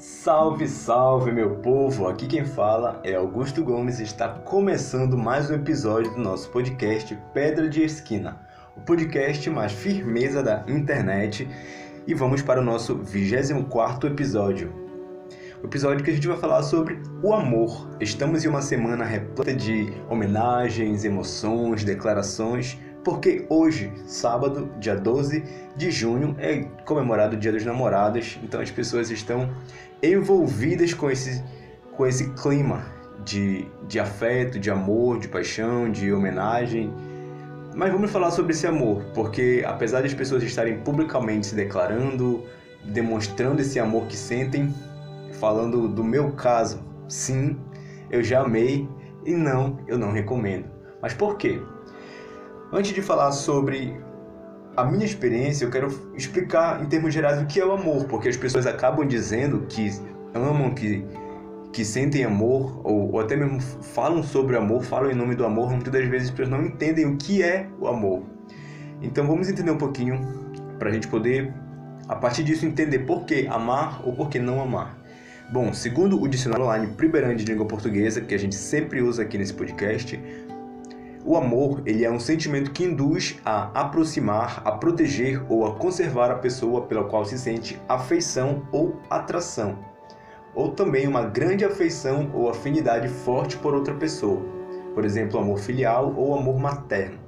Salve, salve, meu povo! Aqui quem fala é Augusto Gomes e está começando mais um episódio do nosso podcast Pedra de Esquina, o podcast mais firmeza da internet. E vamos para o nosso 24 episódio. O episódio que a gente vai falar sobre o amor. Estamos em uma semana repleta de homenagens, emoções, declarações porque hoje, sábado, dia 12 de junho, é comemorado o Dia dos Namorados, então as pessoas estão envolvidas com esse, com esse clima de, de afeto, de amor, de paixão, de homenagem. Mas vamos falar sobre esse amor, porque apesar das pessoas estarem publicamente se declarando, demonstrando esse amor que sentem, falando do meu caso, sim, eu já amei e não, eu não recomendo. Mas por quê? Antes de falar sobre a minha experiência, eu quero explicar em termos gerais o que é o amor, porque as pessoas acabam dizendo que amam, que, que sentem amor, ou, ou até mesmo falam sobre amor, falam em nome do amor, muitas das vezes as pessoas não entendem o que é o amor. Então vamos entender um pouquinho para a gente poder, a partir disso, entender por que amar ou por que não amar. Bom, segundo o dicionário online Primeirão de Língua Portuguesa, que a gente sempre usa aqui nesse podcast, o amor, ele é um sentimento que induz a aproximar, a proteger ou a conservar a pessoa pela qual se sente afeição ou atração, ou também uma grande afeição ou afinidade forte por outra pessoa, por exemplo, amor filial ou amor materno.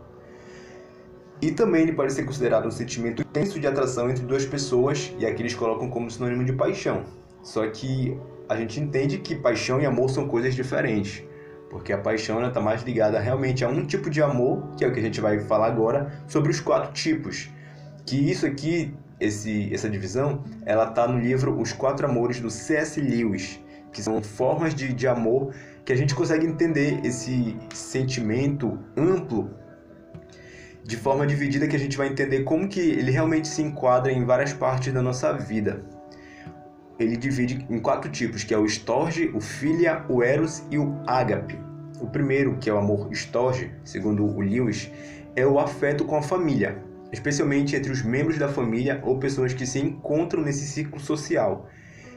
E também ele pode ser considerado um sentimento intenso de atração entre duas pessoas, e aqui eles colocam como sinônimo de paixão. Só que a gente entende que paixão e amor são coisas diferentes porque a paixão está mais ligada realmente a um tipo de amor, que é o que a gente vai falar agora, sobre os quatro tipos. Que isso aqui, esse, essa divisão, ela está no livro Os Quatro Amores do C.S. Lewis, que são formas de, de amor que a gente consegue entender esse sentimento amplo de forma dividida que a gente vai entender como que ele realmente se enquadra em várias partes da nossa vida ele divide em quatro tipos, que é o storge, o filia, o eros e o ágape. O primeiro, que é o amor storge, segundo o Lewis, é o afeto com a família, especialmente entre os membros da família ou pessoas que se encontram nesse ciclo social.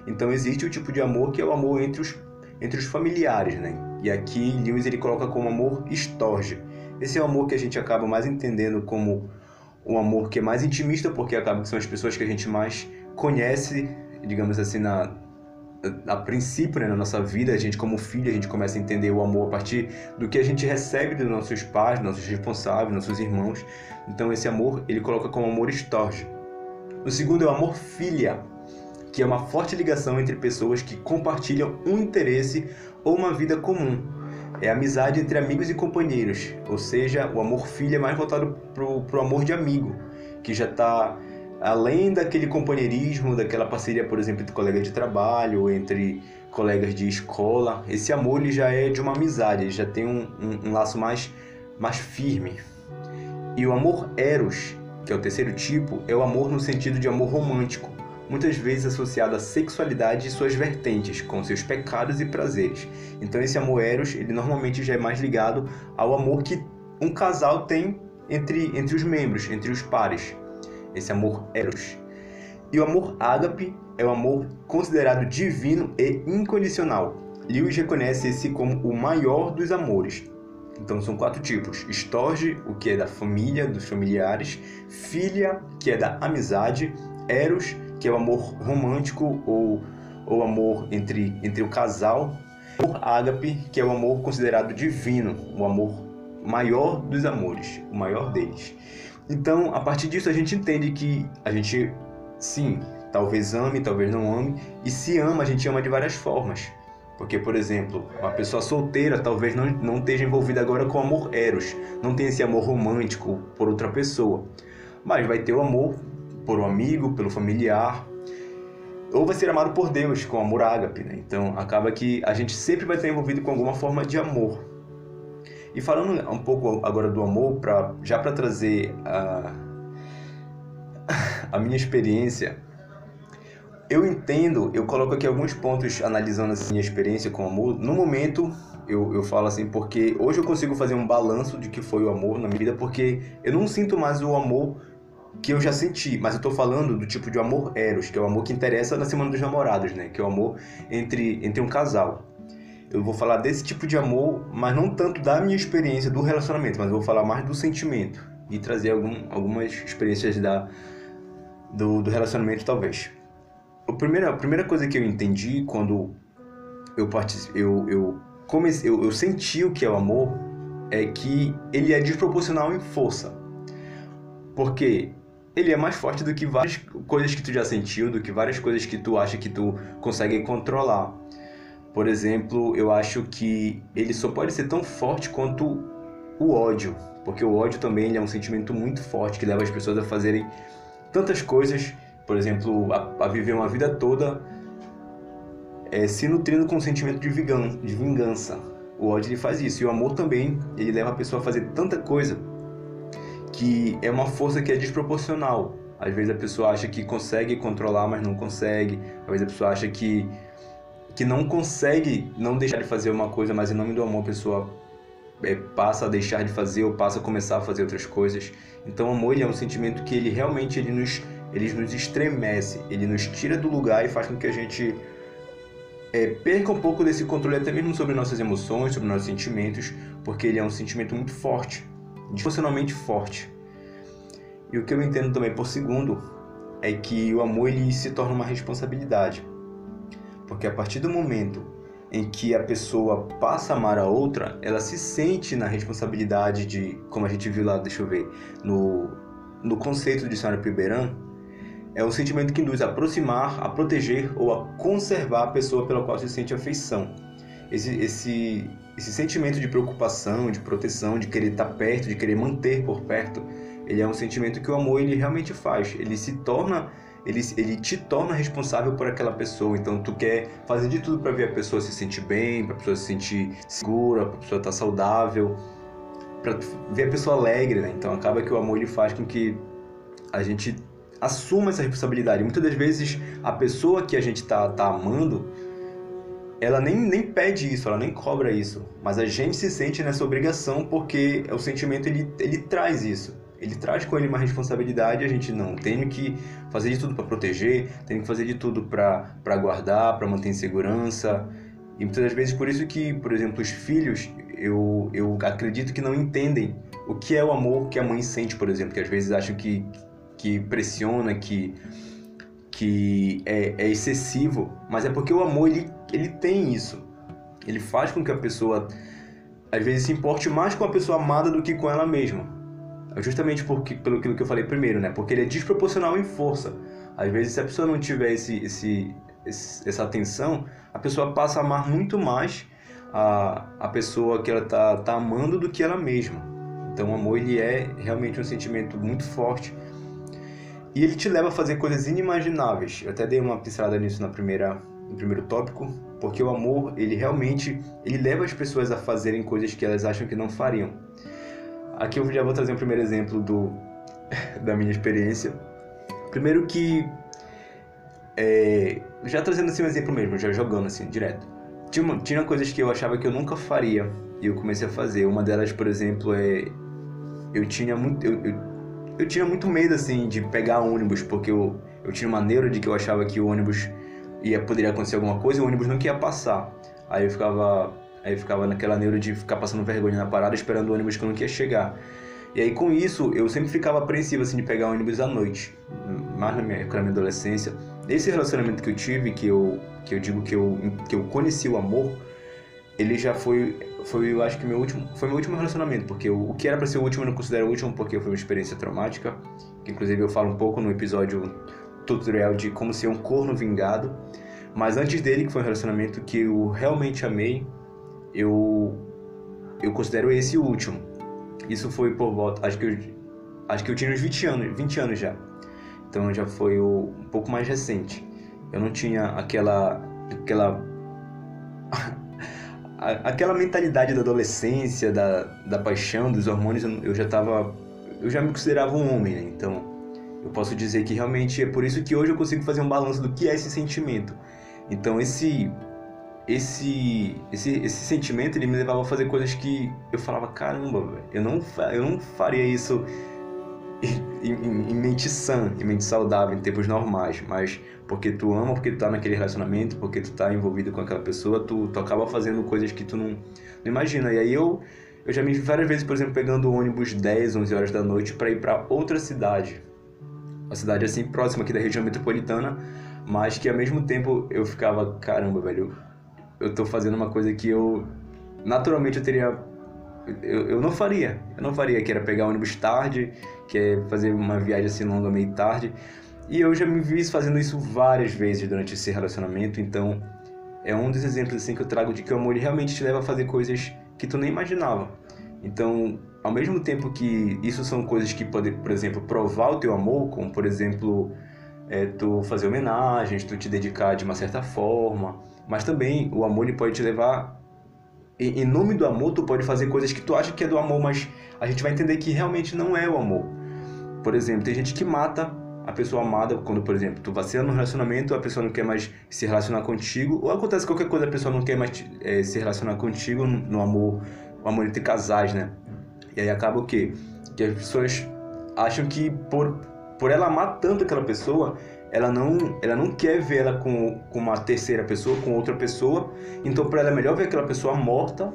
Então existe o tipo de amor que é o amor entre os, entre os familiares, né? E aqui Lewis ele coloca como amor storge. Esse é o amor que a gente acaba mais entendendo como um amor que é mais intimista, porque acaba que são as pessoas que a gente mais conhece digamos assim, na, a princípio né, na nossa vida, a gente como filho, a gente começa a entender o amor a partir do que a gente recebe dos nossos pais, nossos responsáveis, nossos irmãos. Então esse amor, ele coloca como amor estorge. O segundo é o amor filha, que é uma forte ligação entre pessoas que compartilham um interesse ou uma vida comum. É a amizade entre amigos e companheiros, ou seja, o amor filha é mais voltado para o amor de amigo, que já está além daquele companheirismo, daquela parceria, por exemplo, entre colegas de trabalho, entre colegas de escola, esse amor ele já é de uma amizade, ele já tem um, um, um laço mais, mais firme. E o amor eros, que é o terceiro tipo, é o amor no sentido de amor romântico, muitas vezes associado à sexualidade e suas vertentes, com seus pecados e prazeres. Então esse amor eros, ele normalmente já é mais ligado ao amor que um casal tem entre, entre os membros, entre os pares esse amor eros. E o amor ágape é o amor considerado divino e incondicional. Lewis reconhece esse como o maior dos amores. Então são quatro tipos: estorge, o que é da família, dos familiares, filia, que é da amizade, eros, que é o amor romântico ou, ou amor entre, entre o casal, amor ágape, que é o amor considerado divino, o amor maior dos amores, o maior deles. Então, a partir disso, a gente entende que a gente, sim, talvez ame, talvez não ame, e se ama, a gente ama de várias formas. Porque, por exemplo, uma pessoa solteira talvez não, não esteja envolvida agora com amor eros, não tem esse amor romântico por outra pessoa, mas vai ter o amor por um amigo, pelo familiar, ou vai ser amado por Deus com amor ágape, né? Então, acaba que a gente sempre vai estar envolvido com alguma forma de amor. E falando um pouco agora do amor, pra, já para trazer a, a minha experiência, eu entendo, eu coloco aqui alguns pontos analisando a minha experiência com o amor. No momento, eu, eu falo assim, porque hoje eu consigo fazer um balanço de que foi o amor na minha vida, porque eu não sinto mais o amor que eu já senti, mas eu tô falando do tipo de amor eros, que é o amor que interessa na semana dos namorados, né? Que é o amor entre, entre um casal. Eu vou falar desse tipo de amor, mas não tanto da minha experiência do relacionamento, mas eu vou falar mais do sentimento e trazer algum, algumas experiências da, do, do relacionamento, talvez. A primeira, a primeira coisa que eu entendi quando eu, eu, eu, comecei, eu, eu senti o que é o amor é que ele é desproporcional em força. Porque ele é mais forte do que várias coisas que tu já sentiu, do que várias coisas que tu acha que tu consegue controlar. Por exemplo, eu acho que ele só pode ser tão forte quanto o ódio, porque o ódio também é um sentimento muito forte que leva as pessoas a fazerem tantas coisas, por exemplo, a, a viver uma vida toda é, se nutrindo com um sentimento de vingança, de vingança. O ódio ele faz isso e o amor também ele leva a pessoa a fazer tanta coisa que é uma força que é desproporcional. Às vezes a pessoa acha que consegue controlar, mas não consegue. Às vezes a pessoa acha que que não consegue não deixar de fazer uma coisa, mas em nome do amor a pessoa é, passa a deixar de fazer ou passa a começar a fazer outras coisas. Então o amor é um sentimento que ele realmente ele nos ele nos estremece, ele nos tira do lugar e faz com que a gente é, perca um pouco desse controle até mesmo sobre nossas emoções, sobre nossos sentimentos, porque ele é um sentimento muito forte disfuncionalmente forte. E o que eu entendo também por segundo é que o amor ele se torna uma responsabilidade. Porque a partir do momento em que a pessoa passa a amar a outra, ela se sente na responsabilidade de, como a gente viu lá, deixa eu ver, no, no conceito de Senhora Piberan, é um sentimento que induz a aproximar, a proteger ou a conservar a pessoa pela qual se sente afeição. Esse, esse, esse sentimento de preocupação, de proteção, de querer estar perto, de querer manter por perto, ele é um sentimento que o amor ele realmente faz. Ele se torna, ele, ele te torna responsável por aquela pessoa. Então tu quer fazer de tudo para ver a pessoa se sentir bem, para a pessoa se sentir segura, para a pessoa estar saudável, para ver a pessoa alegre, né? Então acaba que o amor ele faz com que a gente assuma essa responsabilidade. Muitas das vezes a pessoa que a gente tá, tá amando ela nem, nem pede isso, ela nem cobra isso, mas a gente se sente nessa obrigação porque o sentimento ele, ele traz isso. Ele traz com ele uma responsabilidade, a gente não. Tenho que fazer de tudo para proteger, tenho que fazer de tudo para guardar, para manter em segurança. E muitas das vezes por isso que, por exemplo, os filhos, eu, eu acredito que não entendem o que é o amor que a mãe sente, por exemplo, que às vezes acham que, que pressiona, que que é, é, excessivo, mas é porque o amor ele, ele tem isso. Ele faz com que a pessoa às vezes se importe mais com a pessoa amada do que com ela mesma. Justamente porque, pelo que eu falei primeiro, né? Porque ele é desproporcional em força. Às vezes, se a pessoa não tiver esse, esse, esse essa atenção, a pessoa passa a amar muito mais a, a pessoa que ela tá, tá amando do que ela mesma. Então, o amor ele é realmente um sentimento muito forte e ele te leva a fazer coisas inimagináveis. Eu até dei uma pincelada nisso na primeira, no primeiro tópico, porque o amor, ele realmente, ele leva as pessoas a fazerem coisas que elas acham que não fariam. Aqui eu já vou trazer um primeiro exemplo do, da minha experiência. Primeiro que, é, já trazendo assim um exemplo mesmo, já jogando assim, direto. Tinha, tinha coisas que eu achava que eu nunca faria e eu comecei a fazer. Uma delas, por exemplo, é eu tinha muito eu, eu eu tinha muito medo, assim, de pegar ônibus, porque eu, eu tinha uma neura de que eu achava que o ônibus ia, poderia acontecer alguma coisa e o ônibus não ia passar. Aí eu ficava, aí ficava naquela neura de ficar passando vergonha na parada esperando o ônibus que eu não ia chegar. E aí com isso eu sempre ficava apreensivo assim de pegar ônibus à noite, mais na minha, na minha adolescência. Esse relacionamento que eu tive, que eu, que eu digo que eu, que eu conheci o amor, ele já foi foi eu acho que meu último foi meu último relacionamento porque o, o que era para ser o último eu não considero o último porque foi uma experiência traumática que inclusive eu falo um pouco no episódio tutorial de como ser um corno vingado mas antes dele que foi um relacionamento que eu realmente amei eu eu considero esse o último isso foi por volta acho que eu acho que eu tinha uns 20 anos 20 anos já então já foi o, um pouco mais recente eu não tinha aquela aquela aquela mentalidade da adolescência, da, da paixão, dos hormônios, eu já tava. Eu já me considerava um homem, né? Então, eu posso dizer que realmente é por isso que hoje eu consigo fazer um balanço do que é esse sentimento. Então, esse. Esse, esse, esse sentimento ele me levava a fazer coisas que eu falava caramba eu não eu não faria isso em, em, em, mente sã, em mente saudável, em tempos normais, mas porque tu ama, porque tu tá naquele relacionamento, porque tu tá envolvido com aquela pessoa, tu, tu acaba fazendo coisas que tu não, não imagina. E aí eu, eu já me vi várias vezes, por exemplo, pegando ônibus 10, 11 horas da noite para ir para outra cidade. Uma cidade assim próxima aqui da região metropolitana, mas que ao mesmo tempo eu ficava, caramba, velho, eu tô fazendo uma coisa que eu naturalmente eu teria eu, eu não faria. Eu não faria, que era pegar ônibus tarde, que é fazer uma viagem assim longa meio tarde. E eu já me vi fazendo isso várias vezes durante esse relacionamento, então é um dos exemplos assim que eu trago de que o amor realmente te leva a fazer coisas que tu nem imaginava. Então, ao mesmo tempo que isso são coisas que podem, por exemplo, provar o teu amor, como por exemplo, é, tu fazer homenagens, tu te dedicar de uma certa forma, mas também o amor ele pode te levar em nome do amor, tu pode fazer coisas que tu acha que é do amor, mas a gente vai entender que realmente não é o amor. Por exemplo, tem gente que mata a pessoa amada quando, por exemplo, tu vacila no relacionamento, a pessoa não quer mais se relacionar contigo, ou acontece qualquer coisa, a pessoa não quer mais é, se relacionar contigo no amor, o amor entre casais, né? E aí acaba o quê? Que as pessoas acham que por, por ela amar tanto aquela pessoa, ela não, ela não quer ver ela com, com uma terceira pessoa, com outra pessoa. Então, para ela é melhor ver aquela pessoa morta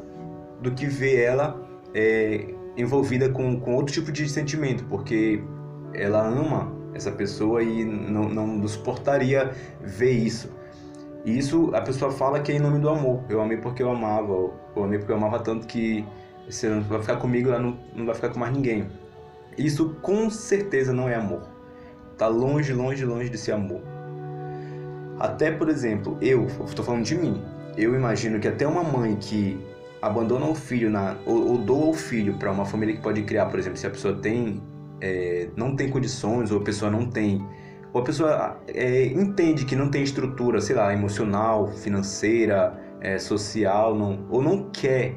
do que ver ela é, envolvida com, com outro tipo de sentimento, porque ela ama essa pessoa e não, não suportaria ver isso. E isso a pessoa fala que é em nome do amor. Eu amei porque eu amava, eu amei porque eu amava tanto que você não vai ficar comigo, ela não, não vai ficar com mais ninguém. Isso com certeza não é amor. Tá longe, longe, longe de ser amor. Até, por exemplo, eu, estou falando de mim, eu imagino que até uma mãe que abandona o filho na, ou, ou doa o filho para uma família que pode criar, por exemplo, se a pessoa tem é, não tem condições ou a pessoa não tem ou a pessoa é, entende que não tem estrutura, sei lá, emocional, financeira, é, social, não, ou não quer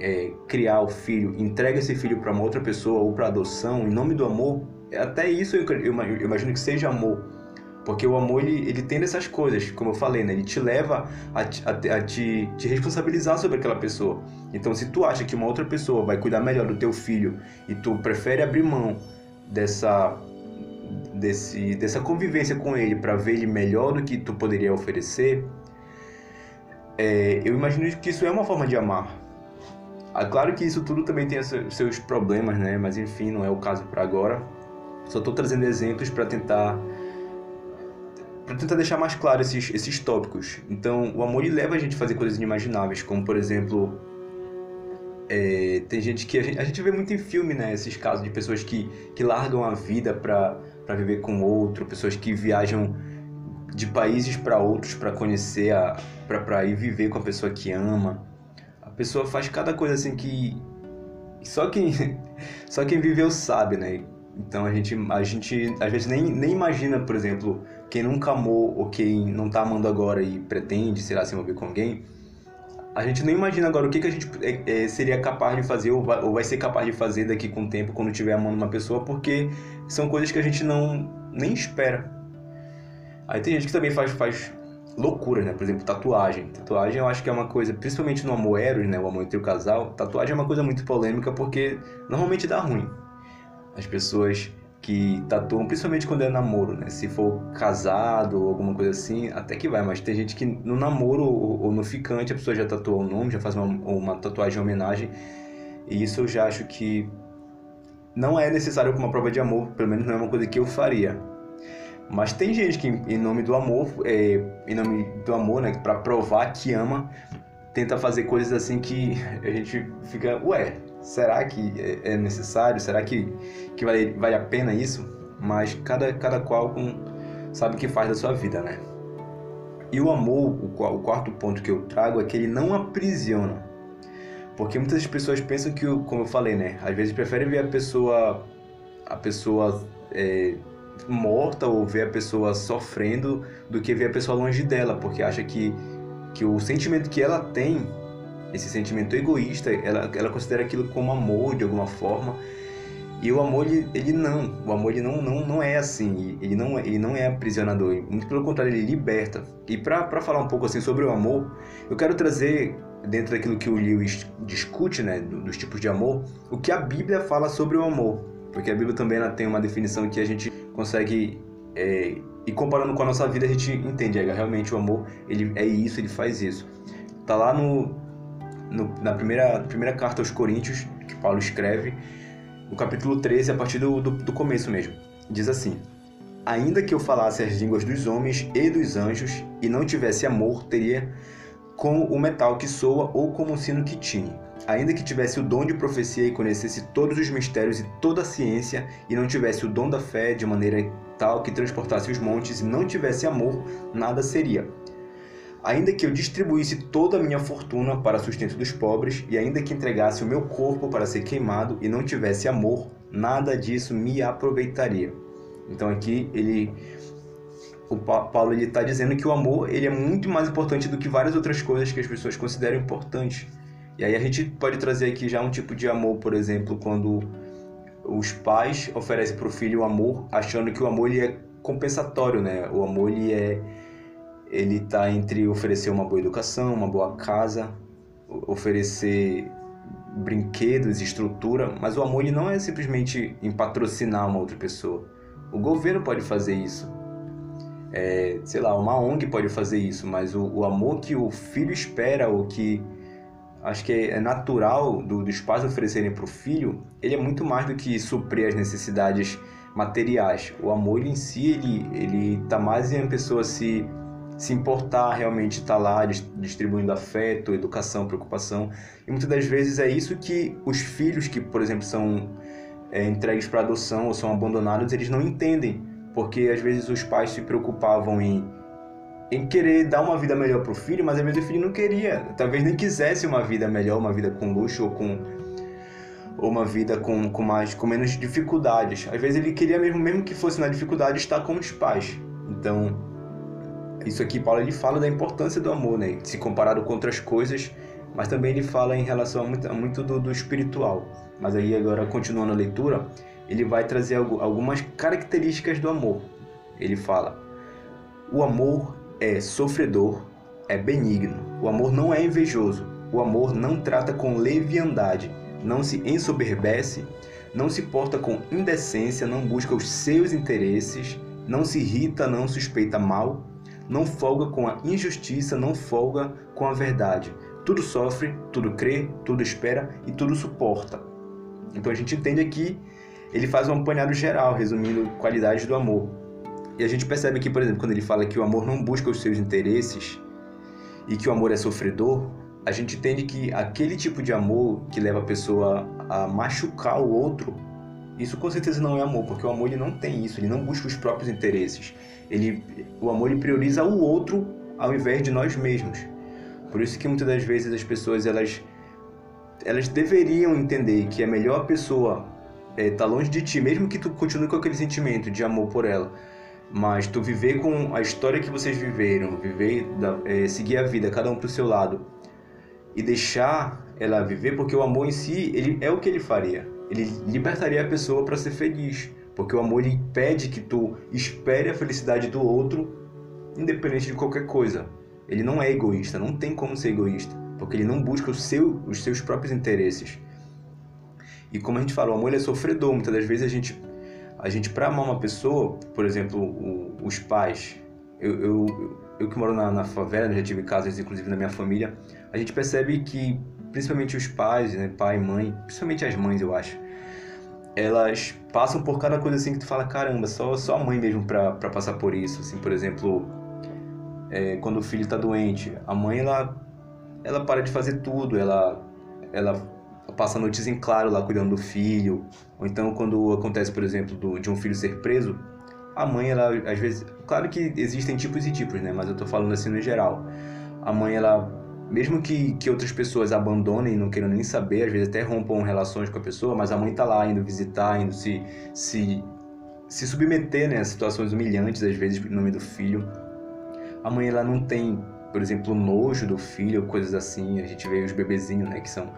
é, criar o filho, entrega esse filho para uma outra pessoa ou para adoção em nome do amor, até isso eu, imagino que seja amor. Porque o amor, ele, ele tem dessas coisas, como eu falei, né? Ele te leva a, a, a te, te responsabilizar sobre aquela pessoa. Então, se tu acha que uma outra pessoa vai cuidar melhor do teu filho e tu prefere abrir mão dessa, desse, dessa convivência com ele para ver ele melhor do que tu poderia oferecer, é, eu imagino que isso é uma forma de amar. Ah, claro que isso tudo também tem seus problemas, né? Mas enfim, não é o caso para agora. Só estou trazendo exemplos para tentar para tentar deixar mais claro esses, esses tópicos. Então, o amor leva a gente a fazer coisas inimagináveis, como por exemplo, é, tem gente que a gente, a gente, vê muito em filme, né? Esses casos de pessoas que, que largam a vida para viver com outro, pessoas que viajam de países para outros para conhecer, para ir viver com a pessoa que ama. A pessoa faz cada coisa assim que só quem só quem viveu sabe, né? Então a gente, a gente às vezes nem, nem imagina, por exemplo, quem nunca amou ou quem não está amando agora e pretende, sei lá, se envolver com alguém. A gente nem imagina agora o que, que a gente é, é, seria capaz de fazer ou vai, ou vai ser capaz de fazer daqui com o tempo quando estiver amando uma pessoa, porque são coisas que a gente não nem espera. Aí tem gente que também faz, faz loucuras, né? Por exemplo, tatuagem. Tatuagem eu acho que é uma coisa, principalmente no amor eros, né? O amor entre o casal. Tatuagem é uma coisa muito polêmica porque normalmente dá ruim as pessoas que tatuam, principalmente quando é namoro, né? Se for casado ou alguma coisa assim, até que vai, mas tem gente que no namoro ou, ou no ficante a pessoa já tatuou o nome, já faz uma, uma tatuagem em homenagem, e isso eu já acho que não é necessário como uma prova de amor, pelo menos não é uma coisa que eu faria. Mas tem gente que, em nome do amor, é, em nome do amor, né, para provar que ama, tenta fazer coisas assim que a gente fica, ué, será que é, é necessário? Será que, que vale, vale a pena isso? Mas cada, cada qual com, sabe o que faz da sua vida, né? E o amor, o, o quarto ponto que eu trago é que ele não aprisiona. Porque muitas pessoas pensam que, como eu falei, né? Às vezes preferem ver a pessoa, a pessoa é, morta ou ver a pessoa sofrendo do que ver a pessoa longe dela, porque acha que, que o sentimento que ela tem esse sentimento egoísta, ela, ela considera aquilo como amor de alguma forma. E o amor, ele, ele não. O amor, ele não, não, não é assim. Ele não, ele não é aprisionador. Muito pelo contrário, ele liberta. E para falar um pouco assim sobre o amor, eu quero trazer, dentro daquilo que o Lewis discute, né, dos tipos de amor, o que a Bíblia fala sobre o amor. porque a Bíblia também ela tem uma definição que a gente consegue é, e comparando com a nossa vida a gente entende, é, realmente o amor ele é isso, ele faz isso. Tá lá no, no na primeira primeira carta aos Coríntios que Paulo escreve, no capítulo 13 a partir do, do, do começo mesmo, diz assim: Ainda que eu falasse as línguas dos homens e dos anjos e não tivesse amor, teria como o metal que soa ou como o sino que tine. Ainda que tivesse o dom de profecia e conhecesse todos os mistérios e toda a ciência, e não tivesse o dom da fé de maneira tal que transportasse os montes, e não tivesse amor, nada seria. Ainda que eu distribuísse toda a minha fortuna para sustento dos pobres, e ainda que entregasse o meu corpo para ser queimado e não tivesse amor, nada disso me aproveitaria. Então aqui ele o Paulo ele está dizendo que o amor ele é muito mais importante do que várias outras coisas que as pessoas consideram importantes. E aí a gente pode trazer aqui já um tipo de amor, por exemplo, quando os pais oferecem para o filho o amor, achando que o amor ele é compensatório, né? O amor ele é ele está entre oferecer uma boa educação, uma boa casa, oferecer brinquedos, estrutura, mas o amor ele não é simplesmente em patrocinar uma outra pessoa. O governo pode fazer isso, é, sei lá, uma ONG pode fazer isso, mas o, o, amor que o filho espera, ou que acho que é natural do, dos pais oferecerem para o filho, ele é muito mais do que suprir as necessidades materiais. O amor em si, ele, ele tá mais em a pessoa se, se importar, realmente estar tá lá distribuindo afeto, educação, preocupação. E muitas das vezes é isso que os filhos que, por exemplo, são é, entregues para adoção ou são abandonados, eles não entendem porque às vezes os pais se preocupavam em, em querer dar uma vida melhor para o filho, mas às vezes o filho não queria, talvez nem quisesse uma vida melhor, uma vida com luxo ou com ou uma vida com, com mais com menos dificuldades. Às vezes ele queria mesmo mesmo que fosse na dificuldade estar com os pais. Então, isso aqui Paulo ele fala da importância do amor, né? Se comparado com outras coisas, mas também ele fala em relação a muito, a muito do, do espiritual. Mas aí agora continuando a leitura, ele vai trazer algumas características do amor. Ele fala: o amor é sofredor, é benigno. O amor não é invejoso. O amor não trata com leviandade, não se ensoberbece, não se porta com indecência, não busca os seus interesses, não se irrita, não suspeita mal, não folga com a injustiça, não folga com a verdade. Tudo sofre, tudo crê, tudo espera e tudo suporta. Então a gente entende aqui ele faz um apanhado geral, resumindo qualidades do amor. E a gente percebe aqui, por exemplo, quando ele fala que o amor não busca os seus interesses e que o amor é sofredor, a gente entende que aquele tipo de amor que leva a pessoa a machucar o outro, isso com certeza não é amor, porque o amor ele não tem isso, ele não busca os próprios interesses. Ele, o amor ele prioriza o outro ao invés de nós mesmos. Por isso que muitas das vezes as pessoas elas elas deveriam entender que é melhor a pessoa é, tá longe de ti, mesmo que tu continue com aquele sentimento de amor por ela, mas tu viver com a história que vocês viveram, viver, é, seguir a vida, cada um pro seu lado, e deixar ela viver, porque o amor em si, ele é o que ele faria. Ele libertaria a pessoa para ser feliz, porque o amor ele que tu espere a felicidade do outro, independente de qualquer coisa. Ele não é egoísta, não tem como ser egoísta, porque ele não busca seu, os seus próprios interesses. E como a gente fala, o amor é sofredor. Muitas das vezes a gente, a gente para amar uma pessoa, por exemplo, o, os pais, eu, eu, eu que moro na, na, favela, já tive casos inclusive na minha família, a gente percebe que principalmente os pais, né, pai mãe, principalmente as mães, eu acho, elas passam por cada coisa assim que tu fala, caramba, só, só a mãe mesmo para passar por isso. Assim, por exemplo, é, quando o filho está doente, a mãe ela, ela para de fazer tudo, ela, ela passa noites em claro lá cuidando do filho, ou então quando acontece, por exemplo, do, de um filho ser preso, a mãe, ela às vezes, claro que existem tipos e tipos, né, mas eu tô falando assim no geral. A mãe, ela, mesmo que, que outras pessoas abandonem, não queiram nem saber, às vezes até rompam relações com a pessoa, mas a mãe tá lá indo visitar, indo se, se, se submeter, né, a situações humilhantes, às vezes, em nome do filho. A mãe, ela não tem, por exemplo, nojo do filho, coisas assim. A gente vê os bebezinhos, né, que são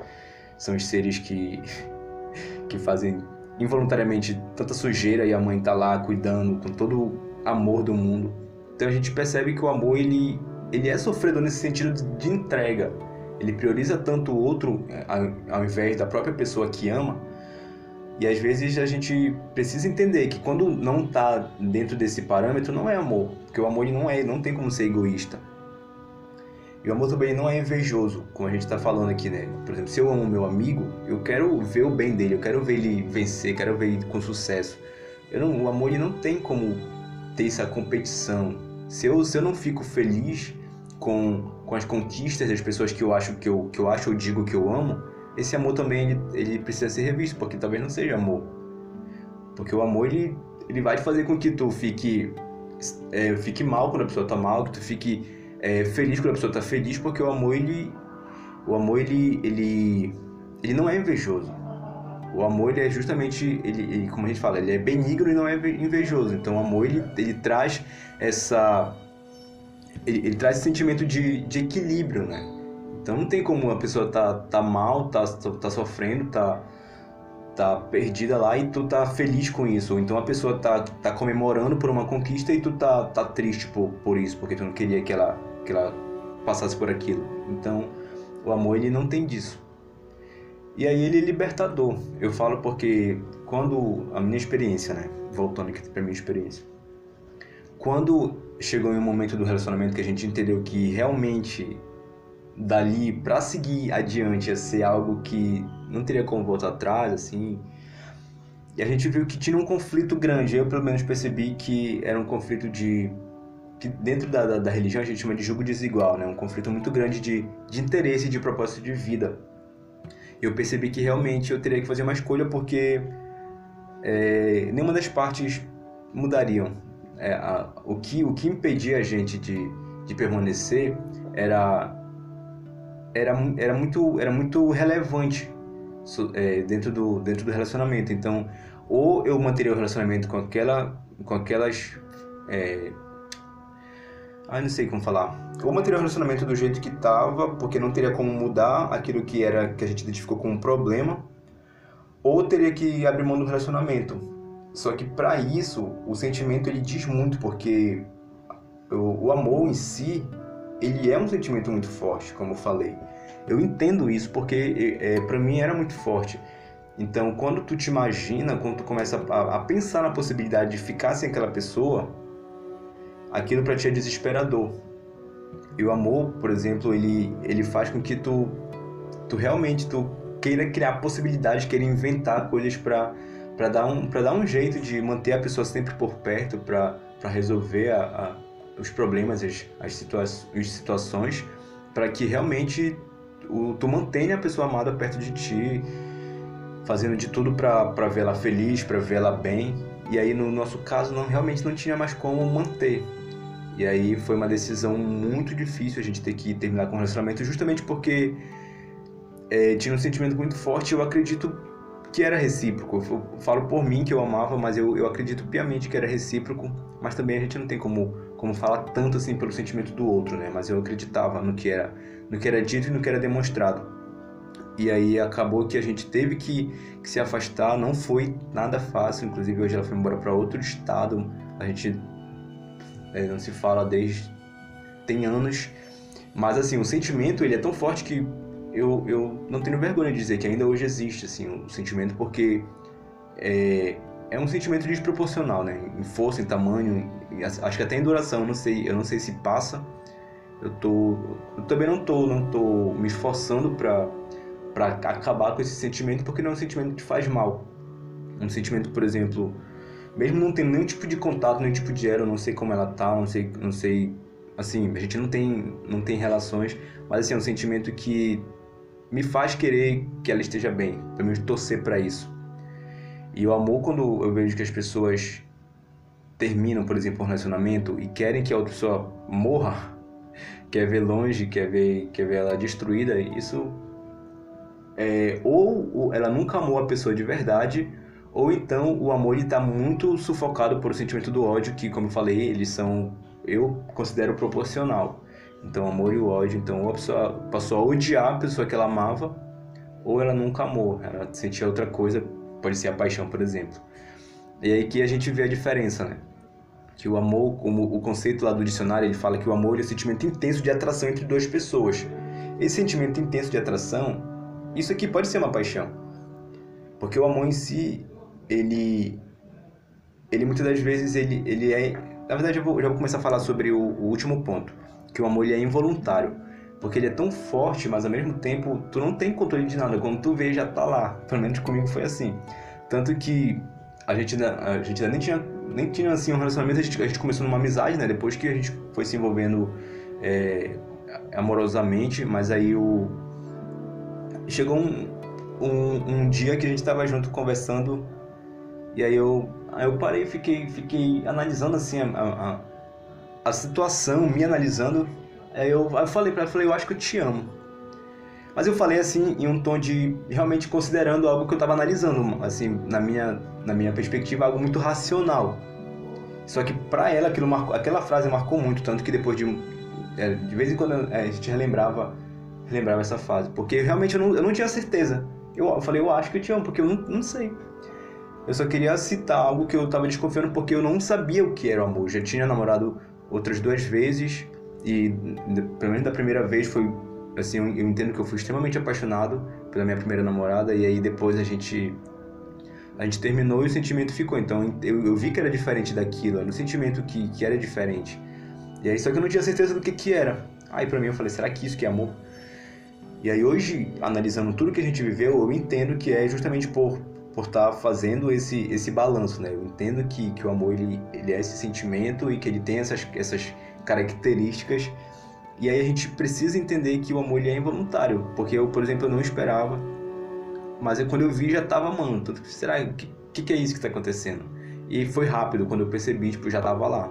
são os seres que, que fazem involuntariamente tanta sujeira e a mãe tá lá cuidando com todo o amor do mundo. Então a gente percebe que o amor ele, ele é sofredor nesse sentido de entrega. Ele prioriza tanto o outro ao invés da própria pessoa que ama, E às vezes a gente precisa entender que quando não está dentro desse parâmetro não é amor, porque o amor não é, não tem como ser egoísta. E o amor também não é invejoso, como a gente está falando aqui, né? Por exemplo, se eu amo meu amigo, eu quero ver o bem dele, eu quero ver ele vencer, quero ver ele com sucesso. Não, o amor ele não tem como ter essa competição. Se eu, se eu não fico feliz com, com as conquistas das pessoas que eu acho que eu, que eu acho ou digo que eu amo, esse amor também ele, ele precisa ser revisto, porque talvez não seja amor. Porque o amor ele, ele vai fazer com que tu fique, é, fique mal quando a pessoa tá mal, que tu fique é, feliz quando a pessoa tá feliz, porque o amor ele, o amor ele, ele, ele não é invejoso. O amor ele é justamente, ele, ele, como a gente fala, ele é benigno e não é invejoso. Então o amor ele, ele traz essa, ele, ele traz esse sentimento de, de equilíbrio, né? Então não tem como a pessoa tá, tá mal, tá, tá sofrendo, tá, tá perdida lá e tu tá feliz com isso. Ou então a pessoa tá, tá comemorando por uma conquista e tu tá, tá triste por, por isso, porque tu não queria que ela, que ela passasse por aquilo. Então o amor ele não tem disso. E aí ele é libertador. Eu falo porque quando a minha experiência, né, voltando aqui para minha experiência, quando chegou em um momento do relacionamento que a gente entendeu que realmente dali para seguir adiante ia ser algo que não teria como voltar atrás, assim. E a gente viu que tinha um conflito grande. Eu, pelo menos, percebi que era um conflito de. que dentro da, da, da religião a gente chama de julgo desigual, né? Um conflito muito grande de, de interesse e de propósito de vida. Eu percebi que realmente eu teria que fazer uma escolha porque é, nenhuma das partes mudariam. É, a, o, que, o que impedia a gente de, de permanecer era era, era, muito, era muito relevante é, dentro, do, dentro do relacionamento. Então, ou eu manteria o relacionamento com, aquela, com aquelas. É, ah, não sei como falar. Ou manteria o relacionamento do jeito que estava, porque não teria como mudar aquilo que era que a gente identificou como um problema, ou teria que abrir mão do relacionamento. Só que para isso, o sentimento ele diz muito, porque o, o amor em si ele é um sentimento muito forte, como eu falei. Eu entendo isso porque é, para mim era muito forte. Então, quando tu te imagina, quando tu começa a, a pensar na possibilidade de ficar sem aquela pessoa, aquilo para ti é desesperador. E o amor, por exemplo, ele, ele faz com que tu, tu realmente tu queira criar possibilidades, queira inventar coisas para para dar um para dar um jeito de manter a pessoa sempre por perto, para resolver a, a os problemas, as, as, situa as situações, para que realmente o, tu mantenha a pessoa amada perto de ti, fazendo de tudo para vê-la feliz, para vê-la bem. E aí no nosso caso não realmente não tinha mais como manter. E aí foi uma decisão muito difícil a gente ter que terminar com o relacionamento, justamente porque é, tinha um sentimento muito forte. Eu acredito que era recíproco. Eu falo por mim que eu amava, mas eu, eu acredito piamente que era recíproco. Mas também a gente não tem como como falar tanto assim pelo sentimento do outro, né? Mas eu acreditava no que era, no que era dito e no que era demonstrado. E aí acabou que a gente teve que, que se afastar, não foi nada fácil, inclusive hoje ela foi embora para outro estado. A gente é, não se fala desde tem anos, mas assim, o sentimento ele é tão forte que eu, eu não tenho vergonha de dizer que ainda hoje existe assim, o um sentimento porque é, é um sentimento desproporcional, né? Em força, em tamanho, acho que até em duração, não sei, eu não sei se passa. Eu tô, eu também não tô, não tô me esforçando para para acabar com esse sentimento, porque não é um sentimento que faz mal. Um sentimento, por exemplo, mesmo não tendo nenhum tipo de contato, nenhum tipo de era, eu não sei como ela tá, não sei, não sei, assim, a gente não tem, não tem relações, mas assim, é um sentimento que me faz querer que ela esteja bem, pelo menos torcer para isso. E o amor, quando eu vejo que as pessoas terminam, por exemplo, um relacionamento e querem que a outra pessoa morra, quer ver longe, quer ver, quer ver ela destruída, isso é, ou ela nunca amou a pessoa de verdade, ou então o amor está muito sufocado por o sentimento do ódio, que, como eu falei, eles são, eu considero proporcional. Então, amor e ódio. Então, ou a pessoa passou a odiar a pessoa que ela amava, ou ela nunca amou, ela sentia outra coisa pode ser a paixão, por exemplo. E aí que a gente vê a diferença, né? Que o amor, como o conceito lá do dicionário, ele fala que o amor é o sentimento intenso de atração entre duas pessoas. Esse sentimento intenso de atração, isso aqui pode ser uma paixão. Porque o amor em si, ele ele muitas das vezes ele, ele é na verdade eu vou, já vou começar a falar sobre o, o último ponto que o amor ele é involuntário porque ele é tão forte mas ao mesmo tempo tu não tem controle de nada. Quando tu vê já tá lá. Pelo menos comigo foi assim. Tanto que a gente a gente nem tinha nem tinha assim um relacionamento. A gente, a gente começou numa amizade né? Depois que a gente foi se envolvendo é, amorosamente mas aí o chegou um, um, um dia que a gente estava junto conversando e aí eu Aí eu parei fiquei, fiquei analisando assim a, a, a situação, me analisando. Aí eu, eu falei pra ela, falei, eu acho que eu te amo. Mas eu falei assim em um tom de realmente considerando algo que eu estava analisando, assim, na minha, na minha perspectiva, algo muito racional. Só que para ela aquilo marcou, aquela frase marcou muito, tanto que depois de é, de vez em quando é, a gente relembrava, relembrava essa fase, porque realmente eu não, eu não tinha certeza. Eu, eu falei, eu acho que eu te amo, porque eu não, não sei. Eu só queria citar algo que eu tava desconfiando porque eu não sabia o que era o amor. Já tinha namorado outras duas vezes e pelo menos da primeira vez foi assim, eu entendo que eu fui extremamente apaixonado pela minha primeira namorada e aí depois a gente a gente terminou e o sentimento ficou. Então eu, eu vi que era diferente daquilo, era um sentimento que, que era diferente. E aí só que eu não tinha certeza do que que era. Aí para mim eu falei, será que isso que é amor? E aí hoje, analisando tudo que a gente viveu, eu entendo que é justamente por por estar tá fazendo esse, esse balanço, né? Eu entendo que, que o amor ele, ele é esse sentimento e que ele tem essas, essas características. E aí a gente precisa entender que o amor ele é involuntário, porque eu, por exemplo, eu não esperava, mas eu, quando eu vi já estava amando. Será que, que, que é isso que está acontecendo? E foi rápido, quando eu percebi, tipo, já estava lá.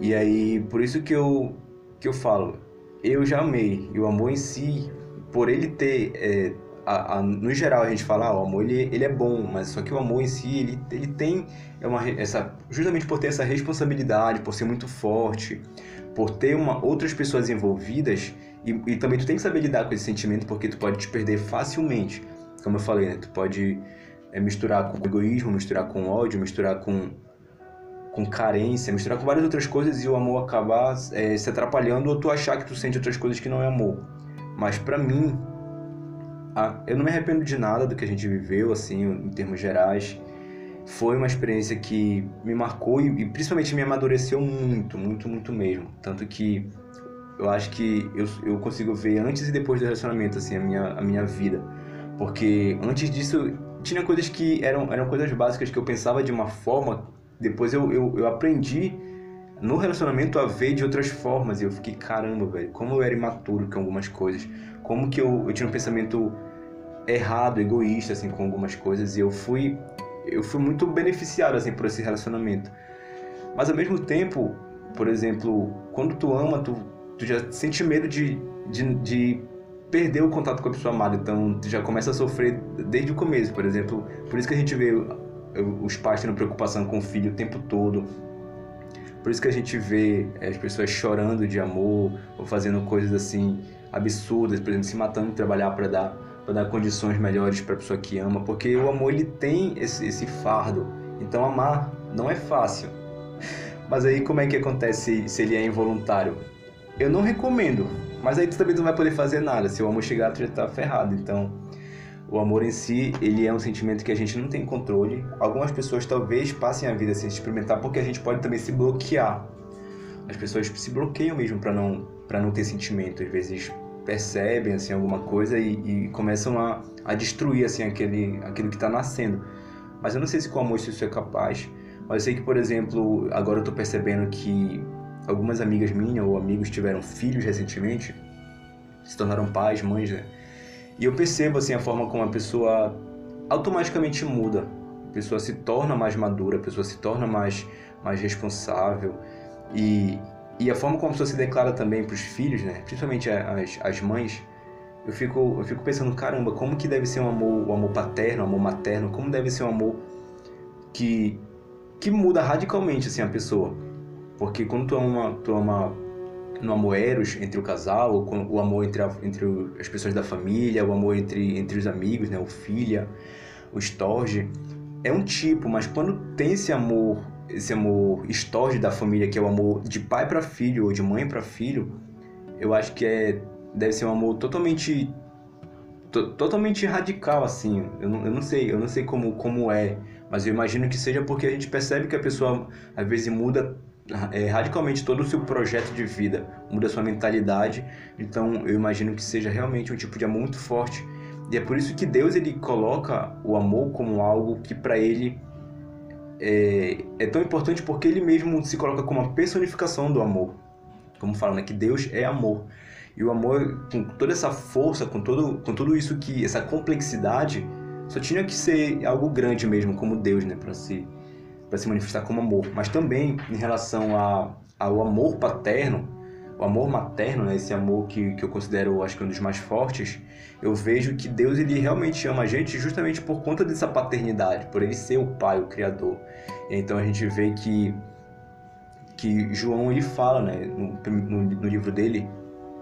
E aí, por isso que eu, que eu falo, eu já amei. E o amor em si, por ele ter é, a, a, no geral a gente fala, ah, o amor ele, ele é bom, mas só que o amor em si, ele, ele tem é uma, essa, justamente por ter essa responsabilidade, por ser muito forte, por ter uma, outras pessoas envolvidas, e, e também tu tem que saber lidar com esse sentimento, porque tu pode te perder facilmente, como eu falei, né? Tu pode é, misturar com egoísmo, misturar com ódio, misturar com, com carência, misturar com várias outras coisas e o amor acabar é, se atrapalhando ou tu achar que tu sente outras coisas que não é amor. Mas para mim, eu não me arrependo de nada do que a gente viveu, assim, em termos gerais. Foi uma experiência que me marcou e, e principalmente me amadureceu muito, muito, muito mesmo. Tanto que eu acho que eu, eu consigo ver antes e depois do relacionamento, assim, a minha, a minha vida. Porque antes disso, tinha coisas que eram, eram coisas básicas que eu pensava de uma forma, depois eu, eu, eu aprendi no relacionamento a ver de outras formas. E eu fiquei, caramba, velho, como eu era imaturo com algumas coisas. Como que eu, eu tinha um pensamento errado, egoísta, assim, com algumas coisas. E eu fui, eu fui muito beneficiado, assim, por esse relacionamento. Mas ao mesmo tempo, por exemplo, quando tu ama, tu, tu já sente medo de, de, de perder o contato com a pessoa amada. Então, tu já começa a sofrer desde o começo, por exemplo. Por isso que a gente vê os pais tendo preocupação com o filho o tempo todo por isso que a gente vê é, as pessoas chorando de amor ou fazendo coisas assim absurdas, por exemplo, se matando de trabalhar para dar para dar condições melhores para a pessoa que ama, porque o amor ele tem esse, esse fardo. Então amar não é fácil. Mas aí como é que acontece se ele é involuntário? Eu não recomendo, mas aí tu também não vai poder fazer nada. Se o amor chegar, tu já tá ferrado. Então, o amor em si, ele é um sentimento que a gente não tem controle. Algumas pessoas talvez passem a vida sem experimentar porque a gente pode também se bloquear. As pessoas se bloqueiam mesmo para não para não ter sentimento, às vezes percebem assim alguma coisa e, e começam a, a destruir assim aquele aquilo que está nascendo. Mas eu não sei se com amor isso é capaz. Mas eu sei que, por exemplo, agora eu estou percebendo que algumas amigas minhas ou amigos tiveram filhos recentemente, se tornaram pais, mães, né? E eu percebo assim a forma como a pessoa automaticamente muda. A pessoa se torna mais madura, a pessoa se torna mais mais responsável e e a forma como a pessoa se declara também para os filhos, né? Principalmente as, as mães, eu fico eu fico pensando, caramba, como que deve ser um amor, o um amor paterno, o um amor materno, como deve ser um amor que que muda radicalmente assim a pessoa. Porque quando tu ama, tu ama no amor eros entre o casal, o amor entre, a, entre as pessoas da família, o amor entre, entre os amigos, né? o filha, o storge, é um tipo, mas quando tem esse amor, esse amor storge da família, que é o amor de pai para filho ou de mãe para filho, eu acho que é deve ser um amor totalmente totalmente radical assim. Eu não, eu não sei, eu não sei como, como é, mas eu imagino que seja porque a gente percebe que a pessoa às vezes muda é, radicalmente todo o seu projeto de vida, muda sua mentalidade. Então eu imagino que seja realmente um tipo de amor muito forte. E é por isso que Deus ele coloca o amor como algo que para ele é, é, tão importante porque ele mesmo se coloca como a personificação do amor. Como fala, né, que Deus é amor. E o amor, com toda essa força, com, todo, com tudo isso que, essa complexidade, só tinha que ser algo grande mesmo, como Deus, né, para se, se manifestar como amor. Mas também em relação a, ao amor paterno, o amor materno, né, esse amor que, que eu considero, acho que um dos mais fortes, eu vejo que Deus ele realmente ama a gente justamente por conta dessa paternidade, por ele ser o pai, o criador. Então a gente vê que que João ele fala, né, no, no, no livro dele,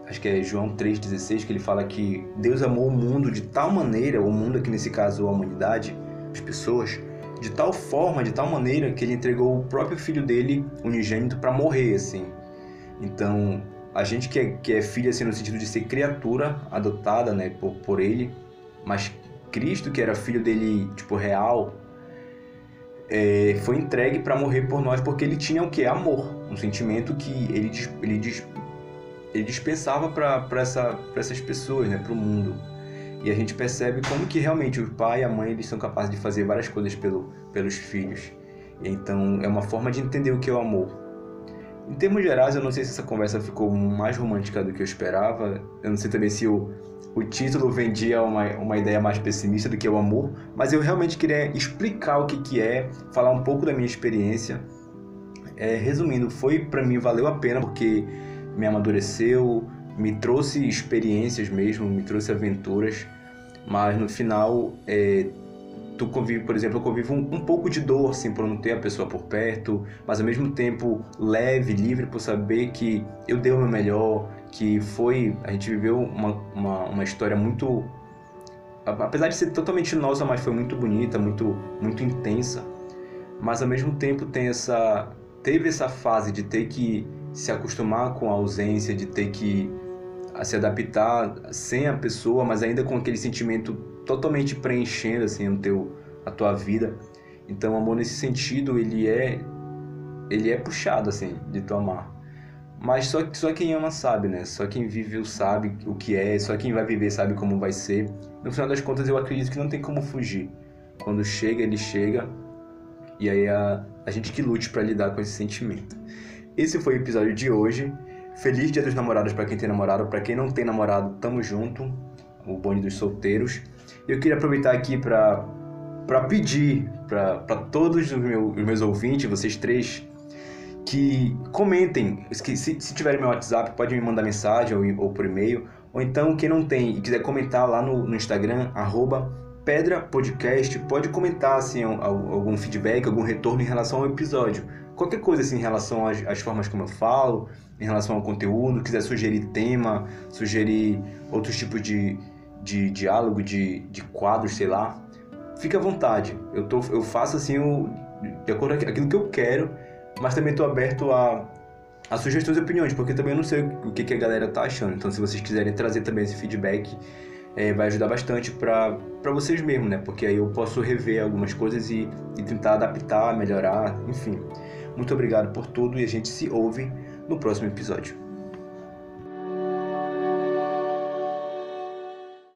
acho que é João 3,16, que ele fala que Deus amou o mundo de tal maneira, o mundo aqui nesse caso a humanidade, as pessoas, de tal forma, de tal maneira que ele entregou o próprio filho dele, unigênito, para morrer, assim. Então, a gente que é, que é filho, assim, no sentido de ser criatura adotada, né, por, por ele, mas Cristo, que era filho dele, tipo, real, é, foi entregue para morrer por nós porque ele tinha o que? Amor. Um sentimento que ele, ele ele dispensava para essa, essas pessoas, né, para o mundo. E a gente percebe como que realmente o pai e a mãe eles são capazes de fazer várias coisas pelo, pelos filhos. Então é uma forma de entender o que é o amor. Em termos gerais, eu não sei se essa conversa ficou mais romântica do que eu esperava. Eu não sei também se o, o título vendia uma, uma ideia mais pessimista do que o amor, mas eu realmente queria explicar o que, que é, falar um pouco da minha experiência. É, resumindo, foi para mim valeu a pena porque me amadureceu, me trouxe experiências mesmo, me trouxe aventuras, mas no final é, tu convive, por exemplo, eu convivo um, um, pouco de dor assim por não ter a pessoa por perto, mas ao mesmo tempo leve, livre por saber que eu dei o meu melhor, que foi a gente viveu uma, uma, uma história muito apesar de ser totalmente nossa, mas foi muito bonita, muito muito intensa, mas ao mesmo tempo tem essa teve essa fase de ter que se acostumar com a ausência, de ter que se adaptar sem a pessoa, mas ainda com aquele sentimento totalmente preenchendo assim o teu a tua vida. Então, o amor nesse sentido, ele é ele é puxado assim de tu amar. Mas só só quem ama sabe, né? Só quem viveu sabe o que é, só quem vai viver sabe como vai ser. No final das contas, eu acredito que não tem como fugir. Quando chega, ele chega. E aí a, a gente que lute para lidar com esse sentimento. Esse foi o episódio de hoje. Feliz Dia dos Namorados para quem tem namorado, para quem não tem namorado, tamo junto. O bonde dos solteiros. Eu queria aproveitar aqui para para pedir para todos os meus, os meus ouvintes, vocês três, que comentem. Que se, se tiverem meu WhatsApp, pode me mandar mensagem ou, ou por e-mail. Ou então, quem não tem e quiser comentar lá no, no Instagram, arroba Pedra Podcast, pode comentar assim, algum feedback, algum retorno em relação ao episódio qualquer coisa assim em relação às, às, formas como eu falo, em relação ao conteúdo, quiser sugerir tema, sugerir outros tipos de, de diálogo, de, de quadros, sei lá, fique à vontade. Eu, tô, eu faço assim o, de acordo com aquilo que eu quero, mas também estou aberto a, a sugestões e opiniões, porque também eu não sei o que, que a galera tá achando. Então, se vocês quiserem trazer também esse feedback, é, vai ajudar bastante para vocês mesmos, né? Porque aí eu posso rever algumas coisas e, e tentar adaptar, melhorar, enfim. Muito obrigado por tudo e a gente se ouve no próximo episódio.